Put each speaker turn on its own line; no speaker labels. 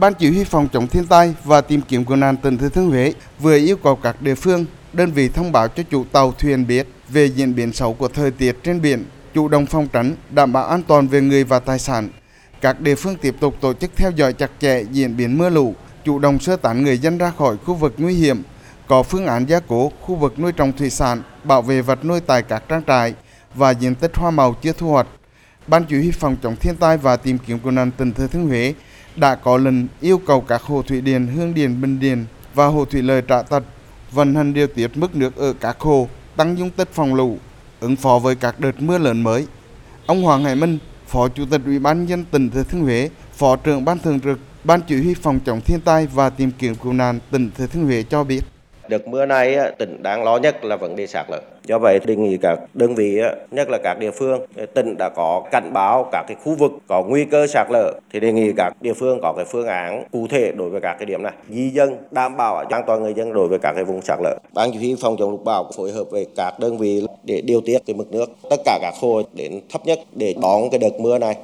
Ban chỉ huy phòng chống thiên tai và tìm kiếm cứu nạn tỉnh Thừa Thiên Huế vừa yêu cầu các địa phương, đơn vị thông báo cho chủ tàu thuyền biết về diễn biến xấu của thời tiết trên biển, chủ động phòng tránh, đảm bảo an toàn về người và tài sản. Các địa phương tiếp tục tổ chức theo dõi chặt chẽ diễn biến mưa lũ, chủ động sơ tán người dân ra khỏi khu vực nguy hiểm, có phương án gia cố khu vực nuôi trồng thủy sản, bảo vệ vật nuôi tại các trang trại và diện tích hoa màu chưa thu hoạch. Ban chỉ huy phòng chống thiên tai và tìm kiếm cứu nạn tỉnh Thừa Thiên Huế đã có lần yêu cầu các hồ thủy điện Hương Điền, Bình Điền và hồ thủy lợi Trạ Tật vận hành điều tiết mức nước ở các hồ, tăng dung tích phòng lũ, ứng phó với các đợt mưa lớn mới. Ông Hoàng Hải Minh, Phó Chủ tịch Ủy ban nhân tỉnh Thừa Thiên Huế, Phó trưởng Ban thường trực Ban chỉ huy phòng chống thiên tai và tìm kiếm cứu nạn tỉnh Thừa Thiên Huế cho biết.
Đợt mưa này tỉnh đáng lo nhất là vấn đề sạt lở. Do vậy đề nghị các đơn vị nhất là các địa phương ờ, tỉnh đã có cảnh báo các cái khu vực có nguy cơ sạt lở thì đề nghị các địa phương có cái phương án cụ thể đối với các cái điểm này di dân, đảm bảo an toàn người dân đối với các cái vùng sạt lở. Ban chỉ huy phòng chống lụt bão phối hợp với các đơn vị để điều tiết cái mực nước, tất cả các hồ đến thấp nhất để đón cái đợt mưa này.